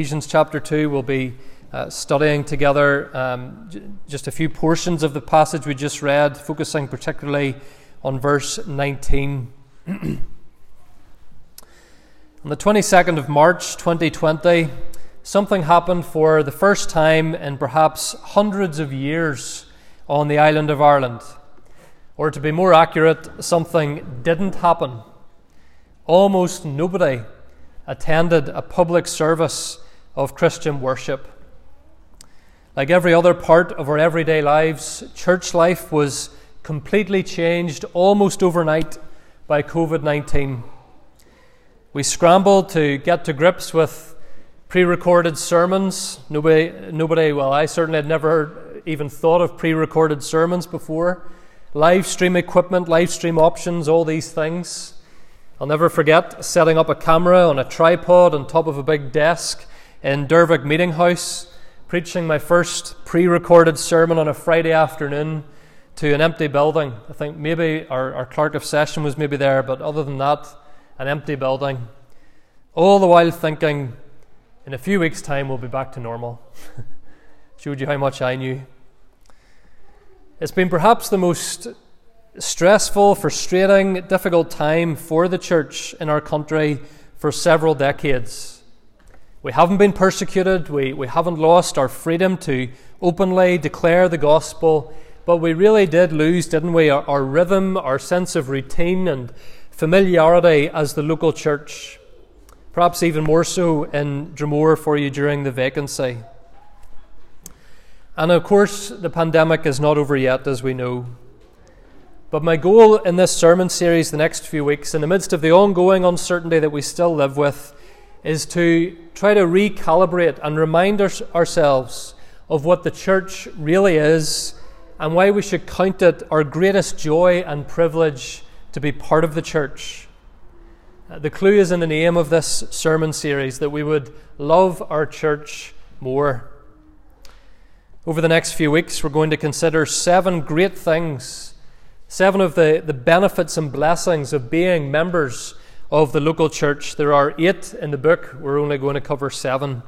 Ephesians chapter 2, we'll be uh, studying together um, j- just a few portions of the passage we just read, focusing particularly on verse 19. on the 22nd of March 2020, something happened for the first time in perhaps hundreds of years on the island of Ireland. Or to be more accurate, something didn't happen. Almost nobody attended a public service of Christian worship. Like every other part of our everyday lives, church life was completely changed almost overnight by COVID 19. We scrambled to get to grips with pre recorded sermons. Nobody, nobody, well, I certainly had never even thought of pre recorded sermons before. Live stream equipment, live stream options, all these things. I'll never forget setting up a camera on a tripod on top of a big desk in Dervock Meeting House, preaching my first pre recorded sermon on a Friday afternoon to an empty building. I think maybe our, our clerk of session was maybe there, but other than that, an empty building. All the while thinking, in a few weeks' time, we'll be back to normal. Showed you how much I knew. It's been perhaps the most stressful, frustrating, difficult time for the church in our country for several decades. We haven't been persecuted, we, we haven't lost our freedom to openly declare the gospel, but we really did lose, didn't we, our, our rhythm, our sense of routine and familiarity as the local church. Perhaps even more so in Dromore for you during the vacancy. And of course, the pandemic is not over yet, as we know. But my goal in this sermon series, the next few weeks, in the midst of the ongoing uncertainty that we still live with, is to try to recalibrate and remind our, ourselves of what the church really is and why we should count it our greatest joy and privilege to be part of the church. Uh, the clue is in the name of this sermon series that we would love our church more. Over the next few weeks, we're going to consider seven great things, seven of the, the benefits and blessings of being members of the local church. There are eight in the book. We're only going to cover seven.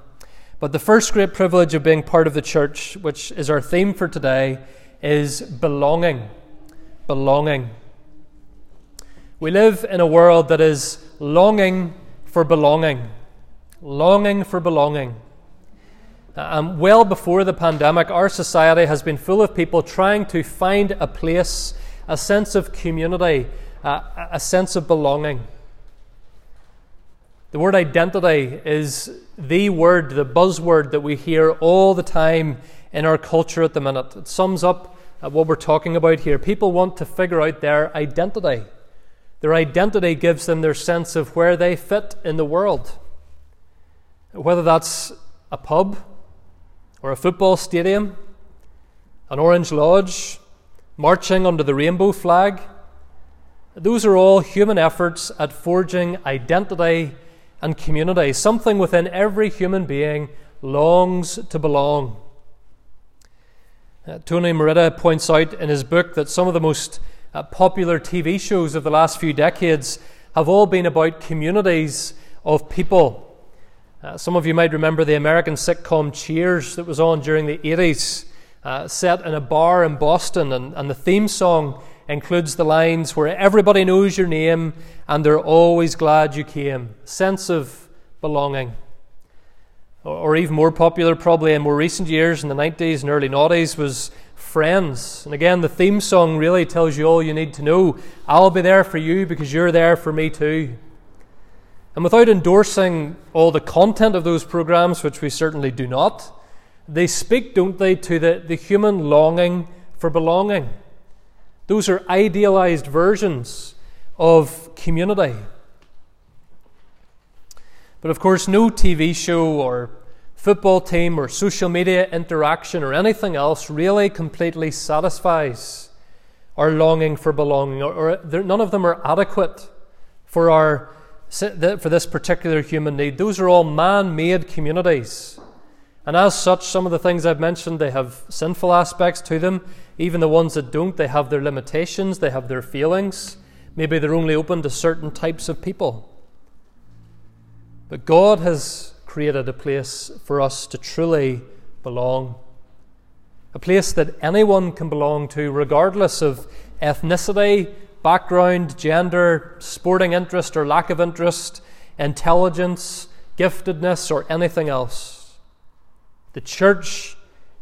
But the first great privilege of being part of the church, which is our theme for today, is belonging. Belonging. We live in a world that is longing for belonging. Longing for belonging. Um, well before the pandemic, our society has been full of people trying to find a place, a sense of community, uh, a sense of belonging. The word identity is the word, the buzzword that we hear all the time in our culture at the minute. It sums up uh, what we're talking about here. People want to figure out their identity. Their identity gives them their sense of where they fit in the world. Whether that's a pub, or a football stadium, an orange lodge, marching under the rainbow flag, those are all human efforts at forging identity and community. Something within every human being longs to belong. Uh, Tony Merida points out in his book that some of the most uh, popular TV shows of the last few decades have all been about communities of people. Uh, some of you might remember the American sitcom Cheers that was on during the 80s, uh, set in a bar in Boston, and, and the theme song includes the lines where everybody knows your name and they're always glad you came. Sense of belonging. Or, or even more popular, probably in more recent years, in the 90s and early noughties, was Friends. And again, the theme song really tells you all you need to know. I'll be there for you because you're there for me too. And without endorsing all the content of those programs, which we certainly do not, they speak, don't they, to the, the human longing for belonging. Those are idealized versions of community. But of course, no TV show or football team or social media interaction or anything else really completely satisfies our longing for belonging, or, or none of them are adequate for our for this particular human need. Those are all man-made communities. And as such, some of the things I've mentioned, they have sinful aspects to them. Even the ones that don't, they have their limitations, they have their feelings. Maybe they're only open to certain types of people. But God has created a place for us to truly belong. A place that anyone can belong to, regardless of ethnicity, background, gender, sporting interest or lack of interest, intelligence, giftedness, or anything else. The church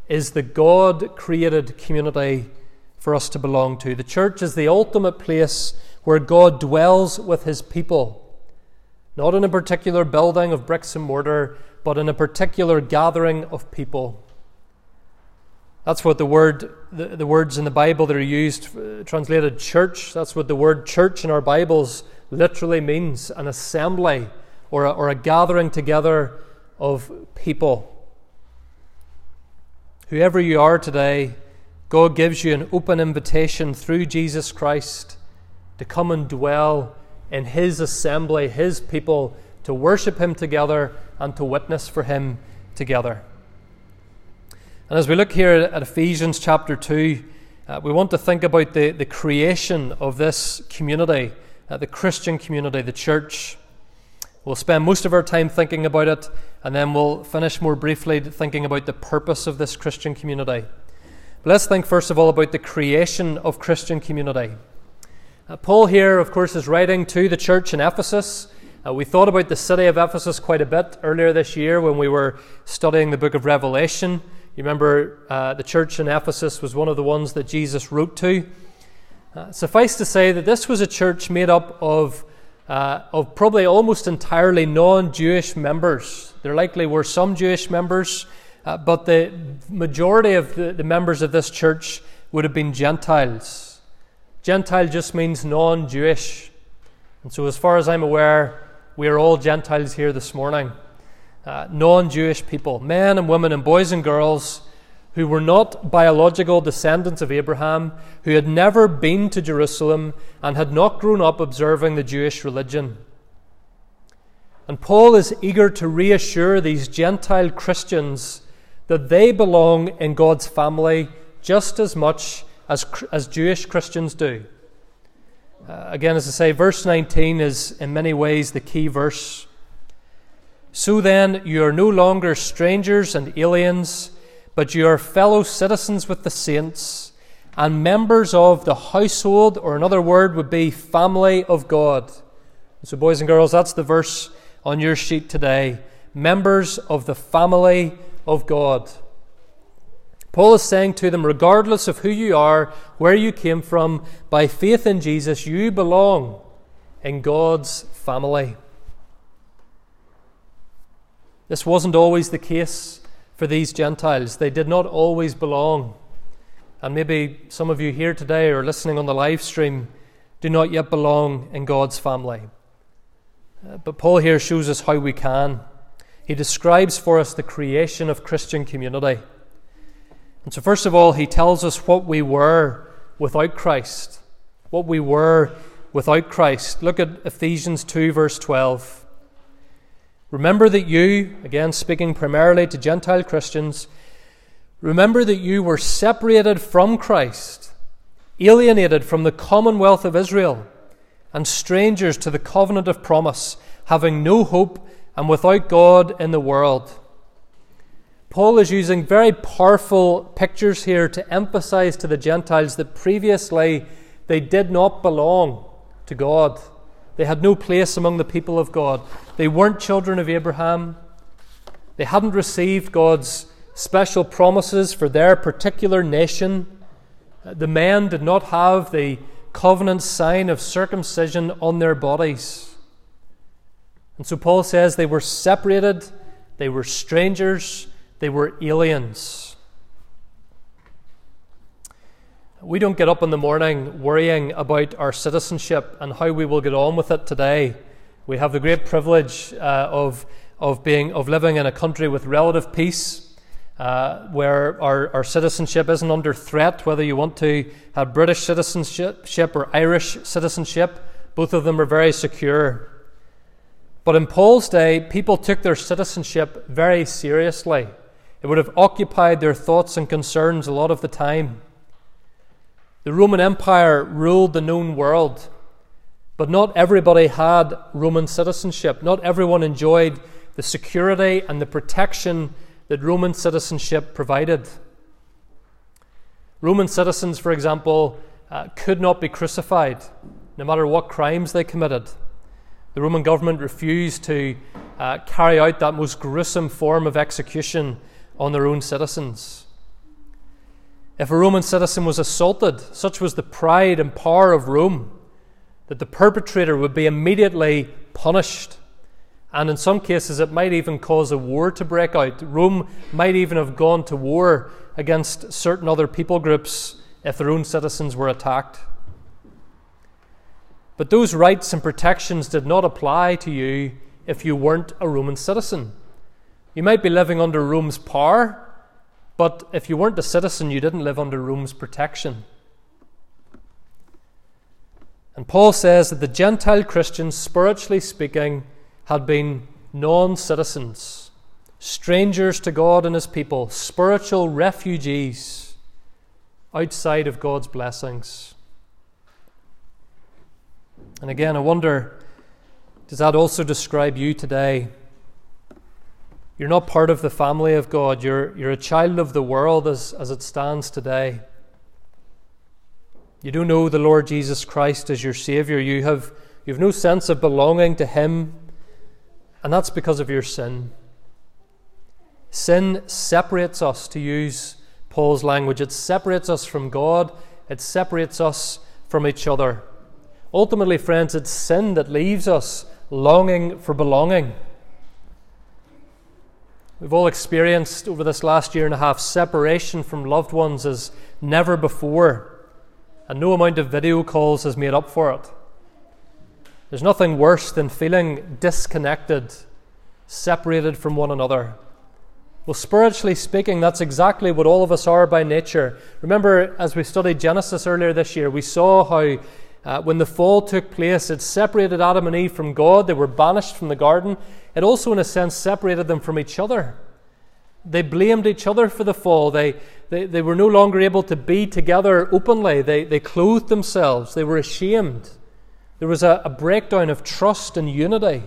is the God created community for us to belong to. The church is the ultimate place where God dwells with his people. Not in a particular building of bricks and mortar, but in a particular gathering of people. That's what the word, the, the words in the Bible that are used, uh, translated church, that's what the word church in our Bibles literally means an assembly or a, or a gathering together of people. Whoever you are today, God gives you an open invitation through Jesus Christ to come and dwell in His assembly, His people, to worship Him together and to witness for Him together. And as we look here at Ephesians chapter 2, uh, we want to think about the, the creation of this community, uh, the Christian community, the church. We'll spend most of our time thinking about it, and then we'll finish more briefly thinking about the purpose of this Christian community. But let's think first of all about the creation of Christian community. Uh, Paul here, of course, is writing to the church in Ephesus. Uh, we thought about the city of Ephesus quite a bit earlier this year when we were studying the book of Revelation. You remember uh, the church in Ephesus was one of the ones that Jesus wrote to. Uh, suffice to say that this was a church made up of, uh, of probably almost entirely non Jewish members. There likely were some Jewish members, uh, but the majority of the, the members of this church would have been Gentiles. Gentile just means non Jewish. And so, as far as I'm aware, we are all Gentiles here this morning uh, non Jewish people, men and women and boys and girls who were not biological descendants of Abraham, who had never been to Jerusalem and had not grown up observing the Jewish religion. And Paul is eager to reassure these Gentile Christians that they belong in God's family just as much as, as Jewish Christians do. Uh, again, as I say, verse 19 is in many ways the key verse. So then, you are no longer strangers and aliens, but you are fellow citizens with the saints and members of the household, or another word would be family of God. So, boys and girls, that's the verse on your sheet today. Members of the family of God. Paul is saying to them, regardless of who you are, where you came from, by faith in Jesus, you belong in God's family. This wasn't always the case for these Gentiles. They did not always belong. And maybe some of you here today or listening on the live stream do not yet belong in God's family. Uh, but Paul here shows us how we can. He describes for us the creation of Christian community. And so, first of all, he tells us what we were without Christ. What we were without Christ. Look at Ephesians 2, verse 12. Remember that you, again speaking primarily to Gentile Christians, remember that you were separated from Christ, alienated from the commonwealth of Israel, and strangers to the covenant of promise, having no hope and without God in the world. Paul is using very powerful pictures here to emphasize to the Gentiles that previously they did not belong to God. They had no place among the people of God. They weren't children of Abraham. They hadn't received God's special promises for their particular nation. Uh, the men did not have the covenant sign of circumcision on their bodies. And so Paul says they were separated, they were strangers, they were aliens. We don't get up in the morning worrying about our citizenship and how we will get on with it today. We have the great privilege uh, of, of, being, of living in a country with relative peace, uh, where our, our citizenship isn't under threat, whether you want to have British citizenship or Irish citizenship. Both of them are very secure. But in Paul's day, people took their citizenship very seriously. It would have occupied their thoughts and concerns a lot of the time. The Roman Empire ruled the known world, but not everybody had Roman citizenship. Not everyone enjoyed the security and the protection that Roman citizenship provided. Roman citizens, for example, uh, could not be crucified, no matter what crimes they committed. The Roman government refused to uh, carry out that most gruesome form of execution on their own citizens. If a Roman citizen was assaulted, such was the pride and power of Rome that the perpetrator would be immediately punished. And in some cases, it might even cause a war to break out. Rome might even have gone to war against certain other people groups if their own citizens were attacked. But those rights and protections did not apply to you if you weren't a Roman citizen. You might be living under Rome's power, but if you weren't a citizen, you didn't live under Rome's protection. And Paul says that the Gentile Christians, spiritually speaking, had been non citizens, strangers to God and His people, spiritual refugees outside of God's blessings. And again, I wonder does that also describe you today? You're not part of the family of God, you're, you're a child of the world as, as it stands today. You don't know the Lord Jesus Christ as your Savior. You have, you have no sense of belonging to Him, and that's because of your sin. Sin separates us, to use Paul's language. It separates us from God, it separates us from each other. Ultimately, friends, it's sin that leaves us longing for belonging. We've all experienced over this last year and a half separation from loved ones as never before and no amount of video calls has made up for it. There's nothing worse than feeling disconnected, separated from one another. Well, spiritually speaking, that's exactly what all of us are by nature. Remember, as we studied Genesis earlier this year, we saw how uh, when the fall took place, it separated Adam and Eve from God. They were banished from the garden. It also, in a sense, separated them from each other. They blamed each other for the fall. They, they, they were no longer able to be together openly. They, they clothed themselves. They were ashamed. There was a, a breakdown of trust and unity.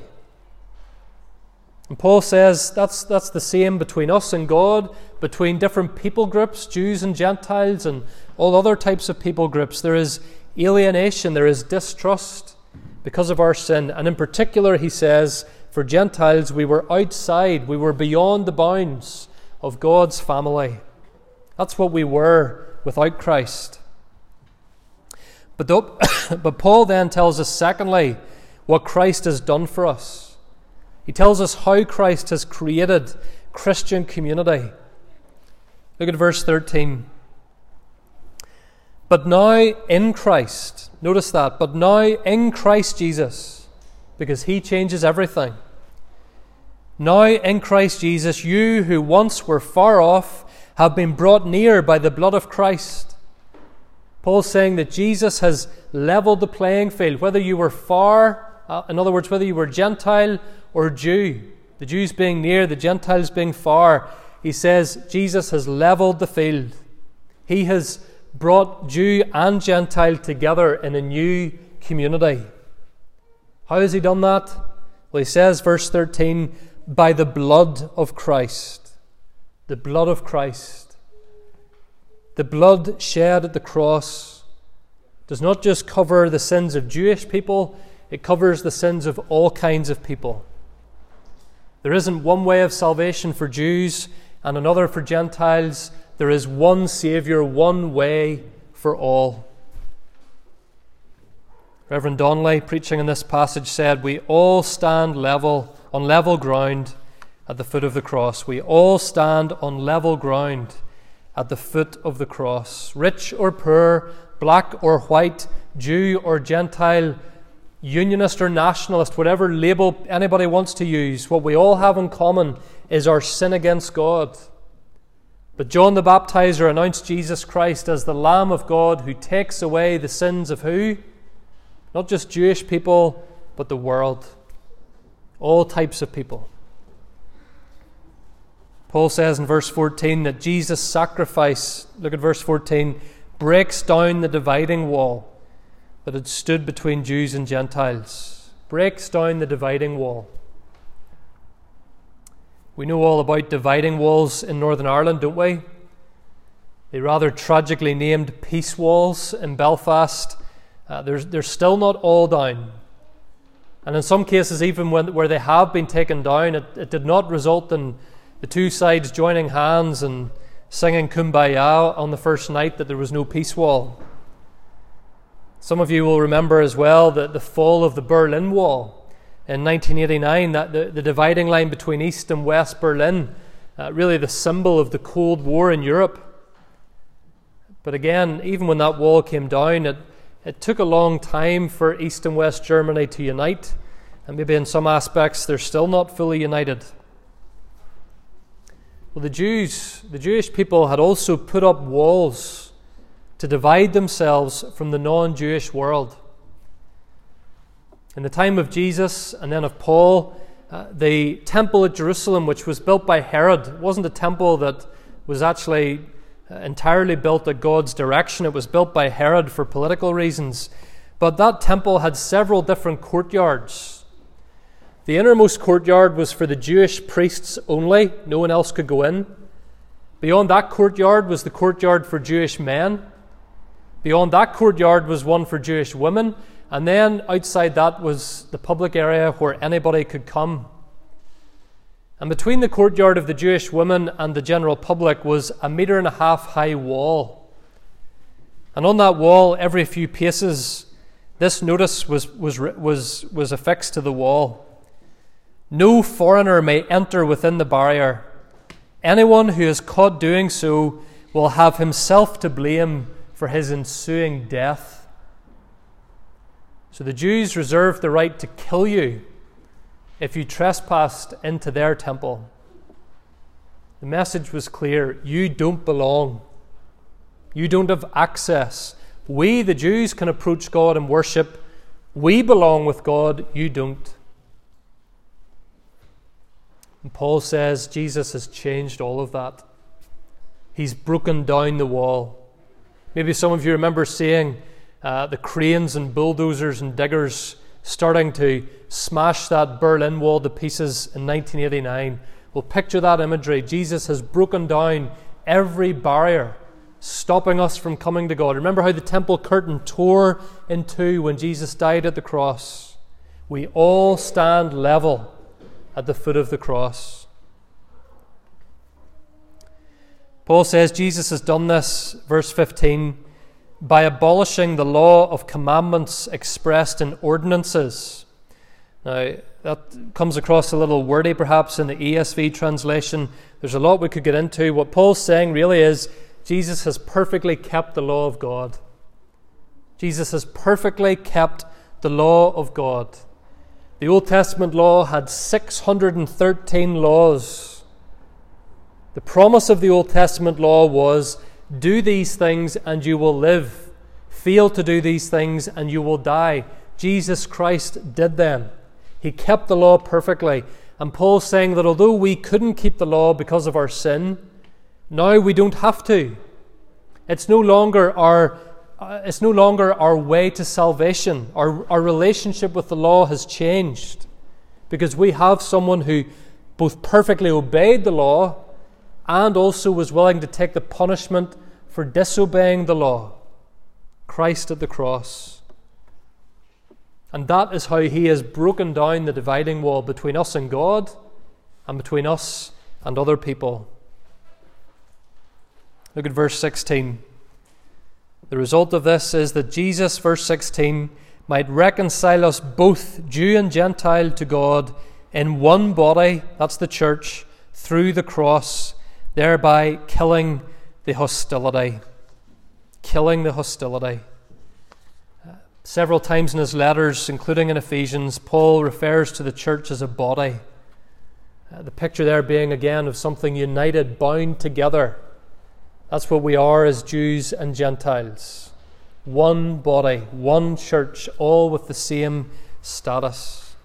And Paul says that's, that's the same between us and God, between different people groups, Jews and Gentiles, and all other types of people groups. There is alienation, there is distrust because of our sin. And in particular, he says, for Gentiles, we were outside, we were beyond the bounds of God's family. That's what we were without Christ. But, but Paul then tells us, secondly, what Christ has done for us. He tells us how Christ has created Christian community. Look at verse 13. But now in Christ, notice that, but now in Christ Jesus, because he changes everything. Now in Christ Jesus, you who once were far off have been brought near by the blood of Christ. Paul's saying that Jesus has leveled the playing field, whether you were far, uh, in other words, whether you were Gentile or Jew, the Jews being near, the Gentiles being far. He says Jesus has leveled the field. He has brought Jew and Gentile together in a new community. How has he done that? Well, he says, verse 13, by the blood of Christ the blood of Christ. The blood shed at the cross does not just cover the sins of Jewish people, it covers the sins of all kinds of people. There isn't one way of salvation for Jews and another for Gentiles. There is one Saviour, one way for all. Reverend Donnelly, preaching in this passage, said, We all stand level, on level ground at the foot of the cross. We all stand on level ground at the foot of the cross. Rich or poor, black or white, Jew or Gentile, unionist or nationalist, whatever label anybody wants to use, what we all have in common is our sin against God. But John the Baptizer announced Jesus Christ as the Lamb of God who takes away the sins of who? Not just Jewish people, but the world. All types of people. Paul says in verse 14 that Jesus' sacrifice, look at verse 14, breaks down the dividing wall that had stood between Jews and Gentiles. Breaks down the dividing wall. We know all about dividing walls in Northern Ireland, don't we? The rather tragically named peace walls in Belfast. Uh, they're, they're still not all down. And in some cases, even when, where they have been taken down, it, it did not result in the two sides joining hands and singing Kumbaya on the first night that there was no peace wall. Some of you will remember as well that the fall of the Berlin Wall in 1989, that the, the dividing line between East and West Berlin, uh, really the symbol of the Cold War in Europe. But again, even when that wall came down, it it took a long time for East and West Germany to unite, and maybe in some aspects they're still not fully united. Well, the Jews, the Jewish people, had also put up walls to divide themselves from the non Jewish world. In the time of Jesus and then of Paul, uh, the temple at Jerusalem, which was built by Herod, wasn't a temple that was actually uh, entirely built at God's direction. It was built by Herod for political reasons. But that temple had several different courtyards. The innermost courtyard was for the Jewish priests only, no one else could go in. Beyond that courtyard was the courtyard for Jewish men. Beyond that courtyard was one for Jewish women. And then outside that was the public area where anybody could come. And between the courtyard of the Jewish women and the general public was a metre and a half high wall. And on that wall, every few paces, this notice was, was, was, was affixed to the wall No foreigner may enter within the barrier. Anyone who is caught doing so will have himself to blame for his ensuing death. So the Jews reserved the right to kill you if you trespassed into their temple. The message was clear you don't belong, you don't have access. We, the Jews, can approach God and worship. We belong with God, you don't. And Paul says Jesus has changed all of that. He's broken down the wall. Maybe some of you remember seeing uh, the cranes and bulldozers and diggers starting to smash that Berlin Wall to pieces in 1989. Well, picture that imagery. Jesus has broken down every barrier stopping us from coming to God. Remember how the temple curtain tore in two when Jesus died at the cross? We all stand level at the foot of the cross. Paul says Jesus has done this, verse 15 by abolishing the law of commandments expressed in ordinances. Now, that comes across a little wordy perhaps in the ESV translation. There's a lot we could get into. What Paul's saying really is Jesus has perfectly kept the law of God. Jesus has perfectly kept the law of God. The Old Testament law had 613 laws. The promise of the Old Testament law was do these things and you will live. Fail to do these things and you will die. Jesus Christ did them. He kept the law perfectly. And Paul's saying that although we couldn't keep the law because of our sin, now we don't have to. It's no longer our, uh, it's no longer our way to salvation. Our, our relationship with the law has changed because we have someone who both perfectly obeyed the law and also was willing to take the punishment for disobeying the law Christ at the cross. And that is how he has broken down the dividing wall between us and God and between us and other people. Look at verse 16. The result of this is that Jesus, verse 16, might reconcile us both, Jew and Gentile, to God in one body, that's the church, through the cross, thereby killing the hostility, killing the hostility. Uh, several times in his letters, including in Ephesians, Paul refers to the church as a body. Uh, the picture there being again of something united, bound together. That's what we are as Jews and Gentiles. One body, one church, all with the same status.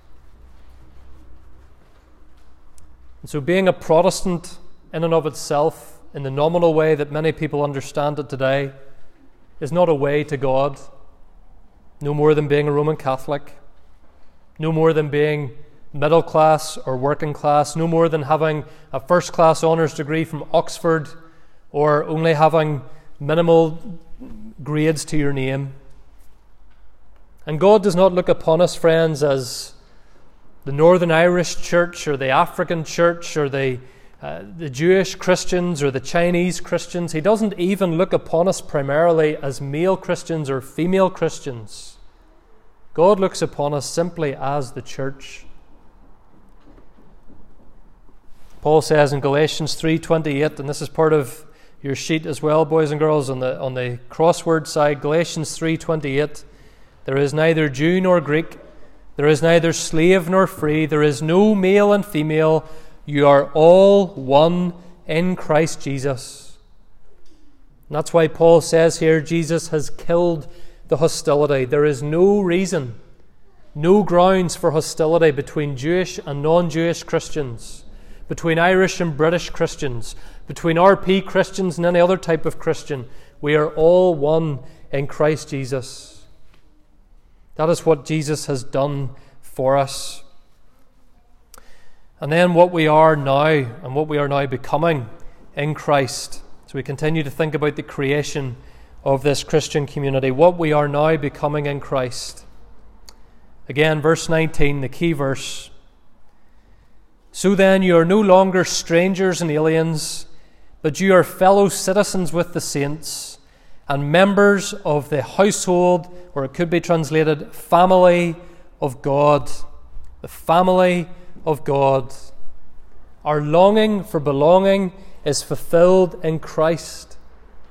And so, being a Protestant in and of itself in the nominal way that many people understand it today, is not a way to God, no more than being a Roman Catholic, no more than being middle class or working class, no more than having a first class honours degree from Oxford or only having minimal grades to your name. And God does not look upon us, friends, as the Northern Irish church or the African church or the, uh, the Jewish Christians or the Chinese Christians. He doesn't even look upon us primarily as male Christians or female Christians. God looks upon us simply as the church. Paul says in Galatians 3:28 and this is part of your sheet as well boys and girls on the on the crossword side Galatians 3:28 there is neither Jew nor Greek there is neither slave nor free there is no male and female you are all one in Christ Jesus and that's why Paul says here Jesus has killed the hostility there is no reason no grounds for hostility between Jewish and non-Jewish Christians between Irish and British Christians, between RP Christians and any other type of Christian. We are all one in Christ Jesus. That is what Jesus has done for us. And then what we are now and what we are now becoming in Christ. So we continue to think about the creation of this Christian community, what we are now becoming in Christ. Again, verse 19, the key verse. So then, you are no longer strangers and aliens, but you are fellow citizens with the saints and members of the household, or it could be translated, family of God. The family of God. Our longing for belonging is fulfilled in Christ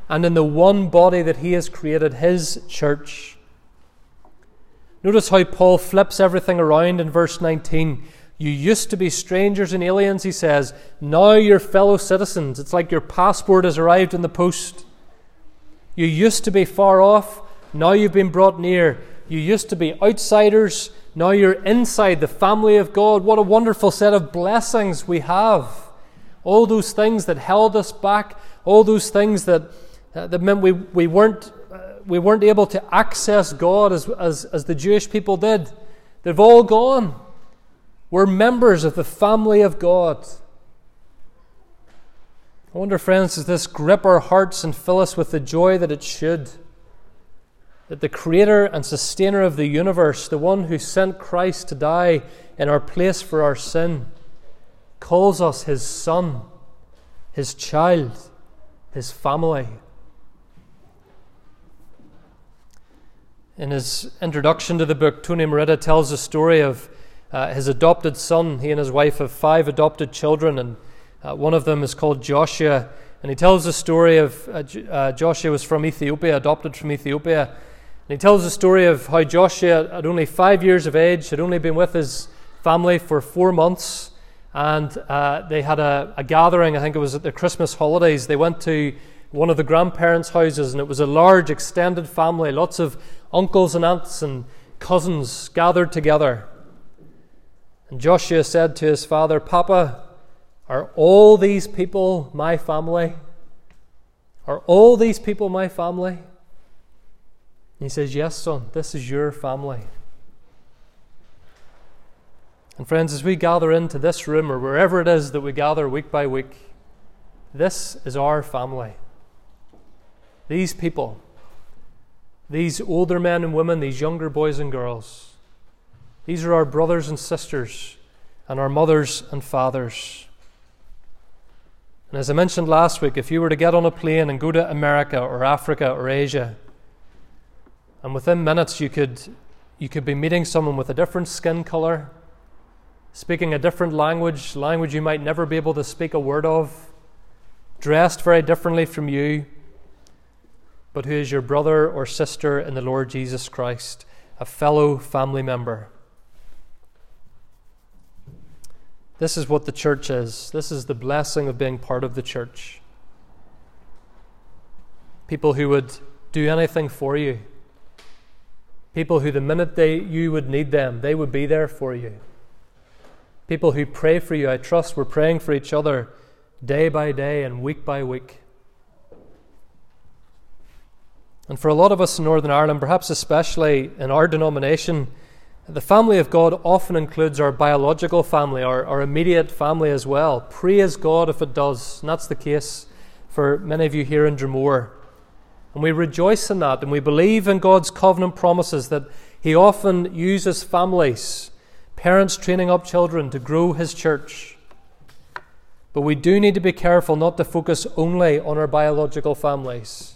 and in the one body that He has created, His church. Notice how Paul flips everything around in verse 19. You used to be strangers and aliens, he says. Now you're fellow citizens. It's like your passport has arrived in the post. You used to be far off. Now you've been brought near. You used to be outsiders. Now you're inside the family of God. What a wonderful set of blessings we have. All those things that held us back, all those things that, uh, that meant we, we, weren't, uh, we weren't able to access God as, as, as the Jewish people did, they've all gone. We're members of the family of God. I wonder, friends, does this grip our hearts and fill us with the joy that it should? That the Creator and Sustainer of the universe, the one who sent Christ to die in our place for our sin, calls us His Son, His child, His family. In his introduction to the book, Tony Merida tells the story of uh, his adopted son. He and his wife have five adopted children, and uh, one of them is called Joshua. And he tells the story of uh, uh, Joshua was from Ethiopia, adopted from Ethiopia. And he tells the story of how Joshua, at only five years of age, had only been with his family for four months. And uh, they had a, a gathering, I think it was at the Christmas holidays. They went to one of the grandparents' houses, and it was a large, extended family, lots of uncles and aunts and cousins gathered together. And Joshua said to his father, Papa, are all these people my family? Are all these people my family? He says, Yes, son, this is your family. And friends, as we gather into this room or wherever it is that we gather week by week, this is our family. These people, these older men and women, these younger boys and girls, these are our brothers and sisters and our mothers and fathers. And as I mentioned last week, if you were to get on a plane and go to America or Africa or Asia, and within minutes you could, you could be meeting someone with a different skin color, speaking a different language, language you might never be able to speak a word of, dressed very differently from you, but who is your brother or sister in the Lord Jesus Christ, a fellow family member. This is what the church is. This is the blessing of being part of the church. People who would do anything for you. People who, the minute they, you would need them, they would be there for you. People who pray for you. I trust we're praying for each other day by day and week by week. And for a lot of us in Northern Ireland, perhaps especially in our denomination, The family of God often includes our biological family, our, our immediate family as well. Praise God if it does. And that's the case for many of you here in Dromore. And we rejoice in that, and we believe in God's covenant promises that He often uses families, parents training up children to grow His church. But we do need to be careful not to focus only on our biological families,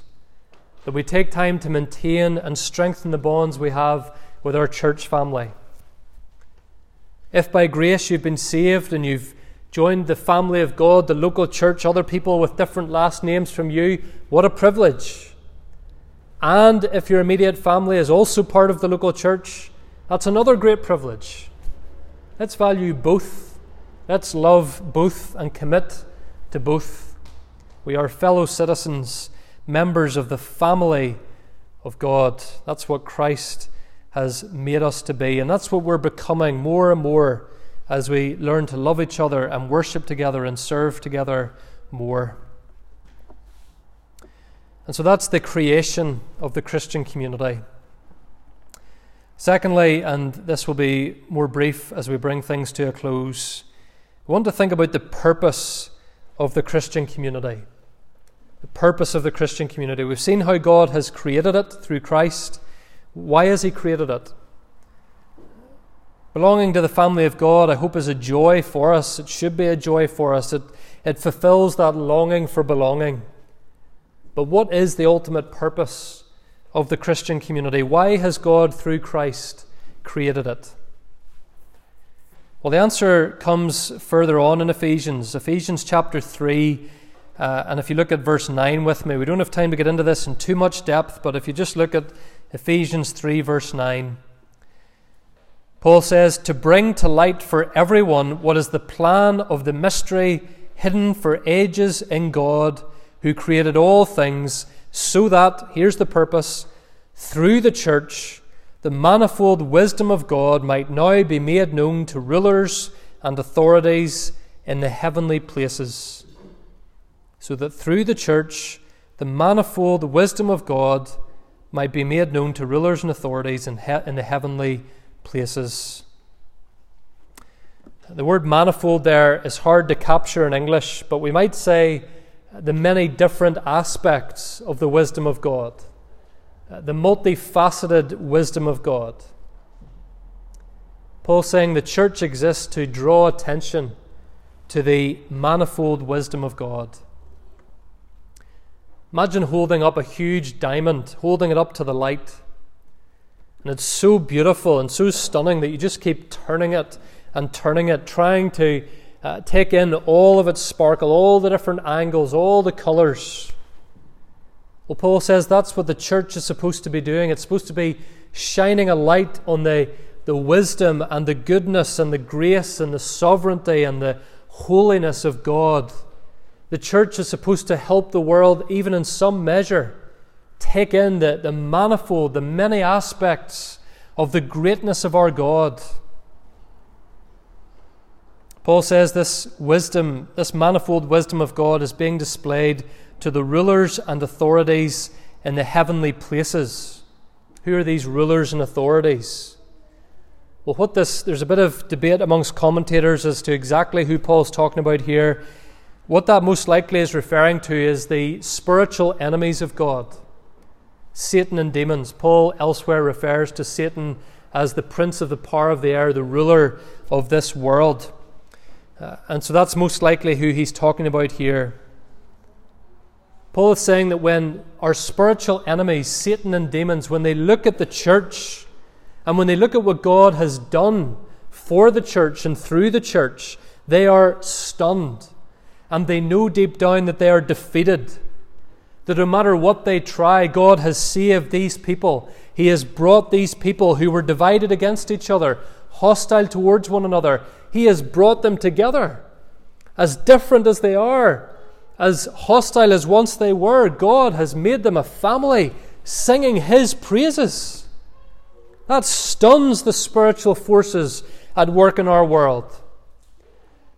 that we take time to maintain and strengthen the bonds we have with our church family. If by grace you've been saved and you've joined the family of God, the local church, other people with different last names from you, what a privilege. And if your immediate family is also part of the local church, that's another great privilege. Let's value both. Let's love both and commit to both. We are fellow citizens, members of the family of God. That's what Christ has made us to be. And that's what we're becoming more and more as we learn to love each other and worship together and serve together more. And so that's the creation of the Christian community. Secondly, and this will be more brief as we bring things to a close, we want to think about the purpose of the Christian community. The purpose of the Christian community. We've seen how God has created it through Christ. Why has He created it? Belonging to the family of God, I hope, is a joy for us. It should be a joy for us. It, it fulfills that longing for belonging. But what is the ultimate purpose of the Christian community? Why has God, through Christ, created it? Well, the answer comes further on in Ephesians, Ephesians chapter 3. Uh, and if you look at verse 9 with me, we don't have time to get into this in too much depth, but if you just look at Ephesians 3, verse 9. Paul says, To bring to light for everyone what is the plan of the mystery hidden for ages in God, who created all things, so that, here's the purpose, through the church, the manifold wisdom of God might now be made known to rulers and authorities in the heavenly places. So that through the church, the manifold wisdom of God might be made known to rulers and authorities in, he- in the heavenly places. The word manifold there is hard to capture in English, but we might say the many different aspects of the wisdom of God, uh, the multifaceted wisdom of God. Paul saying the church exists to draw attention to the manifold wisdom of God. Imagine holding up a huge diamond, holding it up to the light. And it's so beautiful and so stunning that you just keep turning it and turning it, trying to uh, take in all of its sparkle, all the different angles, all the colours. Well, Paul says that's what the church is supposed to be doing. It's supposed to be shining a light on the, the wisdom and the goodness and the grace and the sovereignty and the holiness of God. The church is supposed to help the world, even in some measure, take in the, the manifold, the many aspects of the greatness of our God. Paul says this wisdom, this manifold wisdom of God, is being displayed to the rulers and authorities in the heavenly places. Who are these rulers and authorities? Well, what this, there's a bit of debate amongst commentators as to exactly who Paul's talking about here. What that most likely is referring to is the spiritual enemies of God Satan and demons. Paul elsewhere refers to Satan as the prince of the power of the air, the ruler of this world. Uh, and so that's most likely who he's talking about here. Paul is saying that when our spiritual enemies, Satan and demons, when they look at the church and when they look at what God has done for the church and through the church, they are stunned and they know deep down that they are defeated. That no matter what they try, God has saved these people. He has brought these people who were divided against each other, hostile towards one another, He has brought them together. As different as they are, as hostile as once they were, God has made them a family singing His praises. That stuns the spiritual forces at work in our world.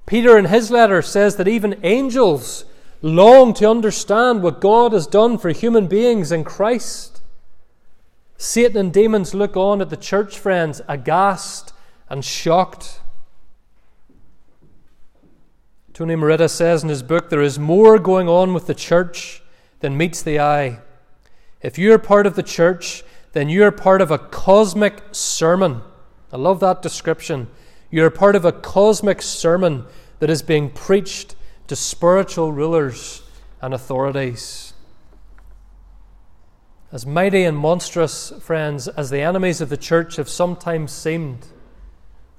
Peter, in his letter, says that even angels long to understand what God has done for human beings in Christ. Satan and demons look on at the church, friends, aghast and shocked. Tony Merida says in his book, There is more going on with the church than meets the eye. If you are part of the church, then you are part of a cosmic sermon. I love that description. You're part of a cosmic sermon that is being preached to spiritual rulers and authorities. As mighty and monstrous, friends, as the enemies of the church have sometimes seemed,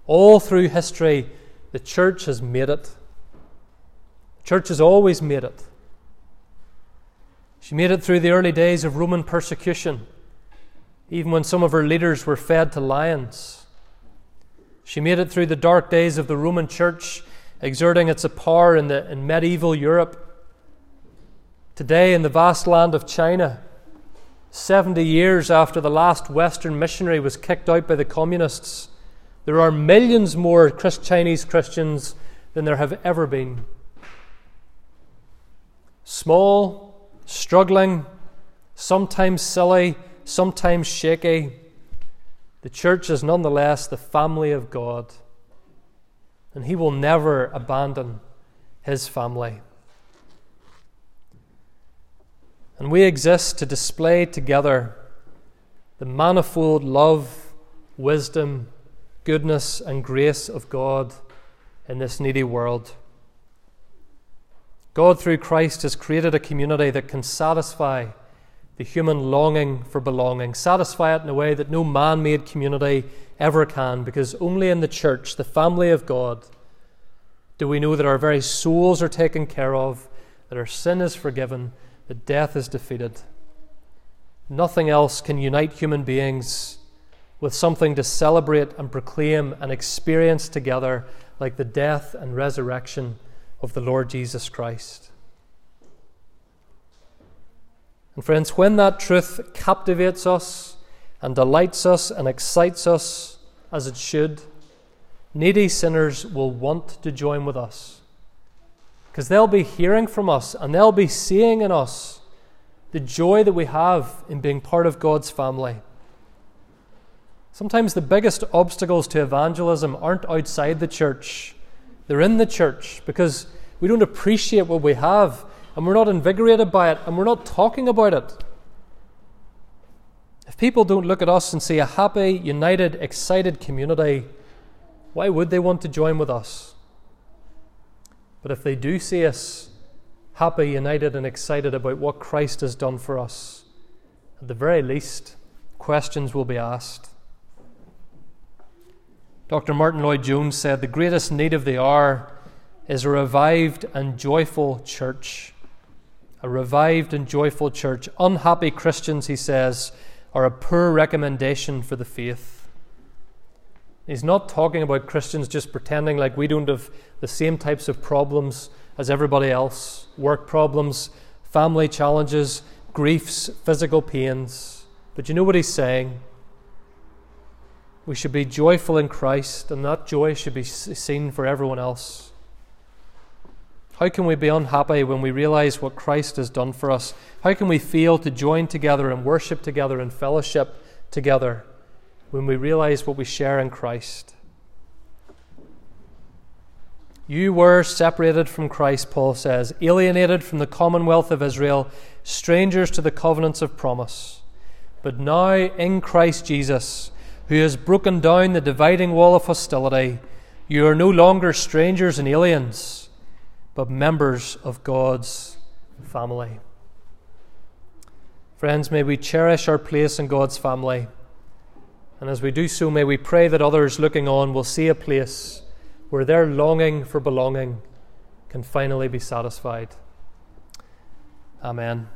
all through history, the church has made it. The church has always made it. She made it through the early days of Roman persecution, even when some of her leaders were fed to lions. She made it through the dark days of the Roman Church, exerting its power in, the, in medieval Europe. Today, in the vast land of China, 70 years after the last Western missionary was kicked out by the communists, there are millions more Chinese Christians than there have ever been. Small, struggling, sometimes silly, sometimes shaky, the church is nonetheless the family of God, and He will never abandon His family. And we exist to display together the manifold love, wisdom, goodness, and grace of God in this needy world. God, through Christ, has created a community that can satisfy the human longing for belonging, satisfy it in a way that no man made community ever can, because only in the church, the family of God, do we know that our very souls are taken care of, that our sin is forgiven, that death is defeated. Nothing else can unite human beings with something to celebrate and proclaim and experience together like the death and resurrection of the Lord Jesus Christ. And friends, when that truth captivates us and delights us and excites us as it should, needy sinners will want to join with us. Because they'll be hearing from us and they'll be seeing in us the joy that we have in being part of God's family. Sometimes the biggest obstacles to evangelism aren't outside the church, they're in the church because we don't appreciate what we have and we're not invigorated by it and we're not talking about it. If people don't look at us and see a happy, united, excited community, why would they want to join with us? But if they do see us happy, united, and excited about what Christ has done for us, at the very least, questions will be asked. Dr. Martyn Lloyd-Jones said the greatest need of the hour is a revived and joyful church a revived and joyful church. Unhappy Christians, he says, are a poor recommendation for the faith. He's not talking about Christians just pretending like we don't have the same types of problems as everybody else work problems, family challenges, griefs, physical pains. But you know what he's saying? We should be joyful in Christ, and that joy should be seen for everyone else. How can we be unhappy when we realize what Christ has done for us? How can we fail to join together and worship together and fellowship together when we realize what we share in Christ? You were separated from Christ, Paul says, alienated from the commonwealth of Israel, strangers to the covenants of promise. But now in Christ Jesus, who has broken down the dividing wall of hostility, you are no longer strangers and aliens but members of God's family. Friends, may we cherish our place in God's family. And as we do so, may we pray that others looking on will see a place where their longing for belonging can finally be satisfied. Amen.